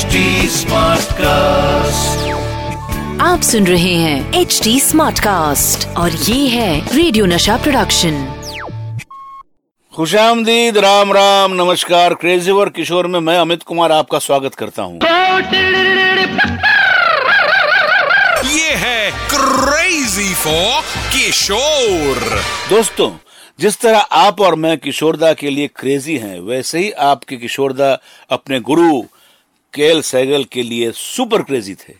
HD cast आप सुन रहे हैं एच डी स्मार्ट कास्ट और ये है रेडियो नशा प्रोडक्शन खुशामदीद राम राम नमस्कार। क्रेजी और किशोर में मैं अमित कुमार आपका स्वागत करता हूँ। ये है क्रेजी फॉर किशोर। दोस्तों जिस तरह आप और मैं किशोरदा के लिए क्रेजी हैं वैसे ही आपके किशोरदा अपने गुरु केएल सहगल के लिए सुपर क्रेजी थे।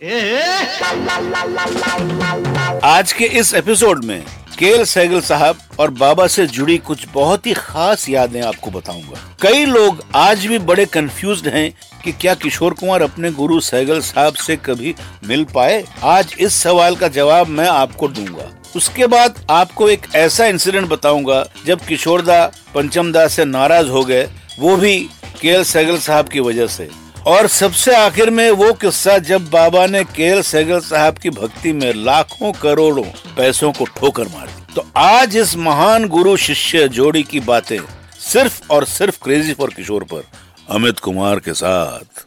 आज के इस एपिसोड में केल सहगल साहब और बाबा से जुड़ी कुछ बहुत ही खास यादें आपको बताऊँगा। कई लोग आज भी बड़े कंफ्यूज हैं कि क्या किशोर कुमार अपने गुरु सहगल साहब से कभी मिल पाए? आज इस सवाल का जवाब मैं आपको दूँगा। उसके बाद आपको एक ऐसा इंसिडेंट बताऊँगा, जब किशोरदा पंचमदा से नाराज़ हो गए, वो भी केएल सहगल साहब की वजह से। और सबसे आखिर में वो किस्सा जब बाबा ने केल सहगल साहब की भक्ति में लाखों करोड़ों पैसों को ठोकर मार दी। तो आज इस महान गुरु शिष्य जोड़ी की बातें सिर्फ़ और सिर्फ़ क्रेजी फॉर किशोर पर, अमित कुमार के साथ।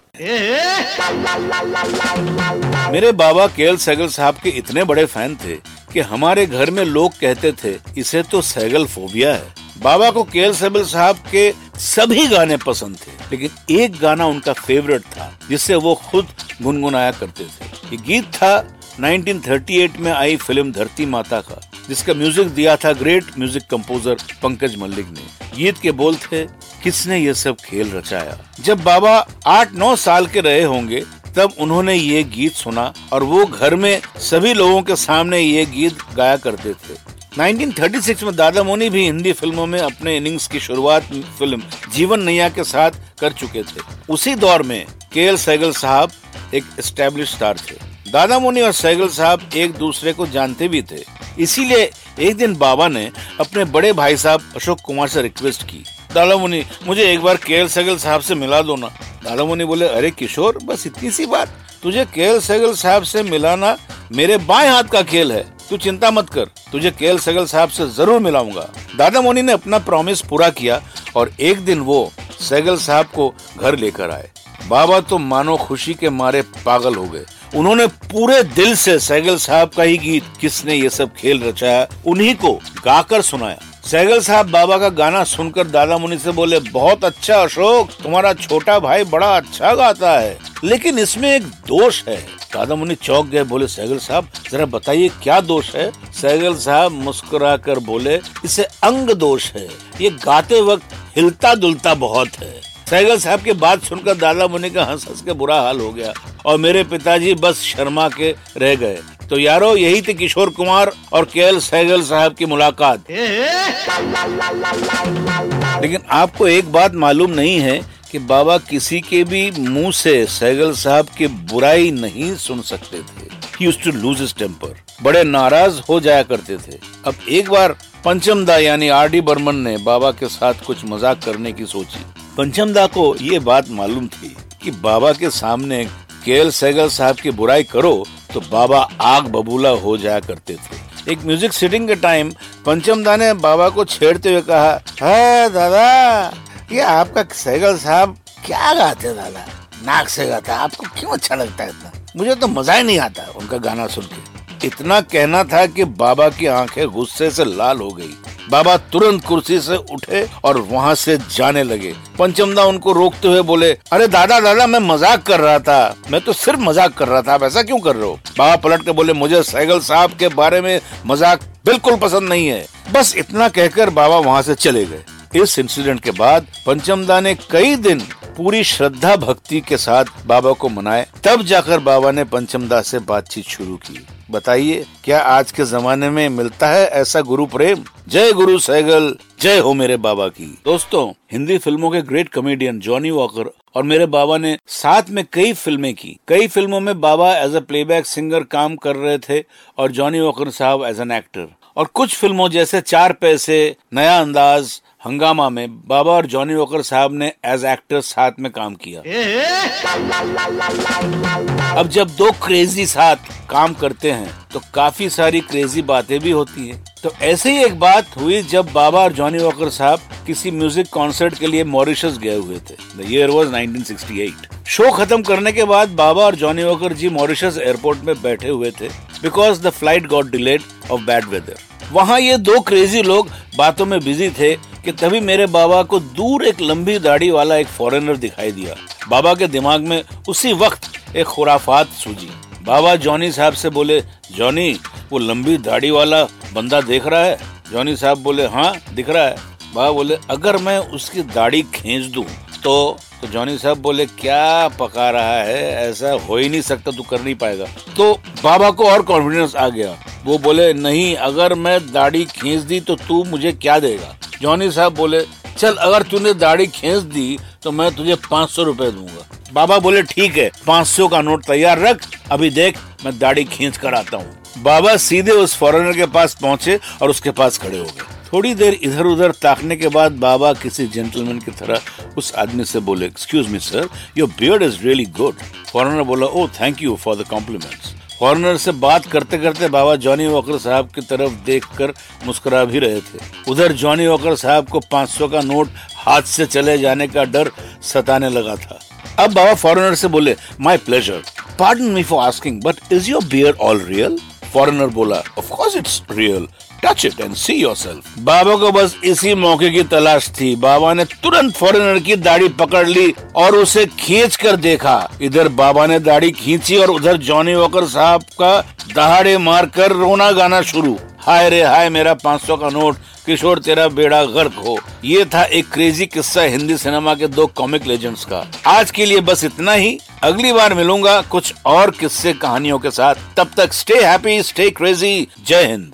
मेरे बाबा केल सहगल साहब के इतने बड़े फ़ैन थे कि हमारे घर में लोग कहते थे, इसे तो सैगल फोबिया है। बाबा को केएल सहगल साहब के सभी गाने पसंद थे, लेकिन एक गाना उनका फेवरेट था, जिससे वो खुद गुनगुनाया करते थे। ये गीत था 1938 में आई फ़िल्म धरती माता का, जिसका म्यूज़िक दिया था great music composer Pankaj Mallick ने। गीत के बोल थे, किसने ये सब खेल रचाया? जब बाबा आठ नौ साल के रहे होंगे, तब उन्होंने ये गीत सुना और वो घर में सभी लोगों के सामने ये गीत गाया करते थे। 1936 में दादा मोनी भी हिंदी फ़िल्मों में अपने इनिंग्स की शुरुआत फ़िल्म जीवन नैया के साथ कर चुके थे। उसी दौर में के एल सहगल साहब एक स्टैब्लिश स्टार थे। दादा मोनी और सहगल साहब एक दूसरे को जानते भी थे। इसीलिए एक दिन बाबा ने अपने बड़े भाई साहब अशोक कुमार से रिक्वेस्ट की। दादा मुनि, मुझे एक बार के एल सहगल साहब से मिला दो ना। दादा मुनि बोले, अरे किशोर, बस इतनी सी बात। तुझे के एल सहगल साहब से मिलाना मेरे बाएँ हाथ का खेल है। तू चिंता मत कर, तुझे केएल सहगल साहब से ज़रूर मिलाऊँगा। दादा मोनी ने अपना प्रॉमिस पूरा किया और एक दिन वो सहगल साहब को घर लेकर आए। बाबा तो मानो खुशी के मारे पागल हो गए। उन्होंने पूरे दिल से सहगल साहब का ही गीत, किसने ये सब खेल रचाया उन्हीं को गाकर सुनाया। सहगल साहब बाबा का गाना सुनकर दादा मुनि से बोले, बहुत अच्छा अशोक, तुम्हारा छोटा भाई बड़ा अच्छा गाता है, लेकिन इसमें एक दोष है। दादा मुनि चौक गए बोले सहगल साहब जरा बताइए क्या दोष है? सहगल साहब मुस्कुरा कर बोले इसे अंग दोष है। ये गाते वक्त हिलता दुलता बहुत है। सहगल साहब की बात सुनकर दादा मुनि का हंस हंस के बुरा हाल हो गया और मेरे पिताजी बस शर्मा के रह गए। तो यारो यही थी किशोर कुमार और के एल सहगल साहब की मुलाकात। लेकिन आपको एक बात मालूम नहीं है कि बाबा किसी के भी मुँह से सहगल साहब की बुराई नहीं सुन सकते थे। ही टेम्पर बड़े नाराज़ हो जाया करते थे। अब एक बार पंचमदा यानी आर डी बर्मन ने बाबा के साथ कुछ मज़ाक करने की सोची। पंचमदा को ये बात मालूम थी कि बाबा के सामने केएल सहगल साहब की बुराई करो तो बाबा आग बबूला हो जाया करते थे। एक म्यूज़िक सिटिंग के टाइम पंचमदा ने बाबा को छेड़ते हुए कहा, है, दादा ये आपका सहगल साहब क्या गाते दादा? नाक से गाता आपको क्यों अच्छा लगता है इतना? मुझे तो मज़ा ही नहीं आता उनका गाना सुन के। इतना कहना था कि बाबा की आँखें गुस्से से लाल हो गई। बाबा तुरंत कुर्सी से उठे और वहाँ से जाने लगे। पंचमदा उनको रोकते हुए बोले, अरे दादा दादा, मैं मज़ाक कर रहा था। मैं तो सिर्फ़ मज़ाक कर रहा था। आप ऐसा क्यों कर रहे हो? बाबा पलट के बोले, मुझे सैगल साहब के बारे में मज़ाक बिल्कुल पसंद नहीं है। बस इतना कहकर बाबा वहाँ से चले गए। इस इंसिडेंट के बाद पंचमदा ने कई दिन पूरी श्रद्धा भक्ति के साथ बाबा को मनाए। तब जाकर बाबा ने पंचमदा से बातचीत शुरू की। बताइए, क्या आज के जमाने में मिलता है ऐसा गुरु प्रेम? जय गुरु सैगल, जय हो मेरे बाबा की। दोस्तों, हिंदी फ़िल्मों के ग्रेट कॉमेडियन जॉनी वॉकर और मेरे बाबा ने साथ में कई फ़िल्में की। कई फ़िल्मों में बाबा एज अ प्लेबैक सिंगर काम कर रहे थे और जॉनी वॉकर साहब एज एन एक्टर और कुछ फ़िल्मों जैसे चार पैसे, नया अंदाज हंगामा में बाबा और जॉनी वॉकर साहब ने एज एक्टर साथ में काम किया। अब जब दो क्रेजी साथ काम करते हैं तो काफ़ी सारी क्रेजी बातें भी होती हैं। तो ऐसे ही एक बात हुई जब बाबा और जॉनी वॉकर साहब किसी म्यूज़िक कॉन्सर्ट के लिए मॉरिशस गए हुए थे। द ईयर वाज 1968 शो खत्म करने के बाद बाबा और Johnny Walker ji Mauritius airport में बैठे हुए थे because the flight got delayed of bad weather वहाँ ये दो क्रेजी लोग बातों में बिज़ी थे कि तभी मेरे बाबा को दूर एक लंबी दाढ़ी वाला एक फॉरेनर दिखाई दिया। बाबा के दिमाग में उसी वक्त एक खुराफात सूझी बाबा जॉनी साहब से बोले, जॉनी, वो लंबी दाढ़ी वाला बंदा देख रहा है? जॉनी साहब बोले हाँ दिख रहा है। बाबा बोले, अगर मैं उसकी दाढ़ी खींच दूँ तो तो जॉनी साहब बोले, क्या पका रहा है? ऐसा हो ही नहीं सकता, तू कर नहीं पाएगा। तो बाबा को और कॉन्फिडेंस आ गया। वो बोले, नहीं, अगर मैं दाढ़ी खींच दी तो तू मुझे क्या देगा? जॉनी साहब बोले, चल, अगर तूने दाढ़ी खींच दी तो मैं तुझे पाँच सौ रूपए दूँगा. बाबा बोले, ठीक है, पाँच सौ का नोट तैयार रख, अभी देख, मैं दाढ़ी खींच कर आता हूँ. बाबा सीधे उस फॉरेनर के पास पहुँचे और उसके पास खड़े हो गए। थोड़ी देर इधर उधर ताकने के बाद बाबा किसी जेंटलमैन की तरह उस आदमी से बोले excuse me sir your beard is really good foreigner बोला ओ thank you for the compliments foreigner से बात करते करते बाबा जॉनी वॉकर साहब की तरफ़ देखकर मुस्कुरा भी रहे थे। उधर जॉनी वॉकर साहब को 500 का नोट हाथ से चले जाने का डर सताने लगा था। अब बाबा फॉरेनर से बोले my pleasure pardon me for asking but is your beard all real foreigner बोला of course it's real touch it and see yourself बाबा को बस इसी मौके की तलाश थी। बाबा ने तुरंत फॉरेनर की दाढ़ी पकड़ ली और उसे खींच कर देखा। इधर बाबा ने दाढ़ी खींची और उधर जॉनी वॉकर साहब का दहाड़े मारकर रोना गाना शुरू। हाय रे हाय, मेरा 500 का नोट। किशोर, तेरा बेड़ा गर्क हो। ये था एक क्रेजी किस्सा हिंदी सिनेमा के दो कॉमिक लेजेंड्स का। आज के लिए बस इतना ही। अगली बार मिलूँगा कुछ और किस्से कहानियों के साथ। तब तक स्टे हैप्पी स्टे क्रेजी जय हिंद।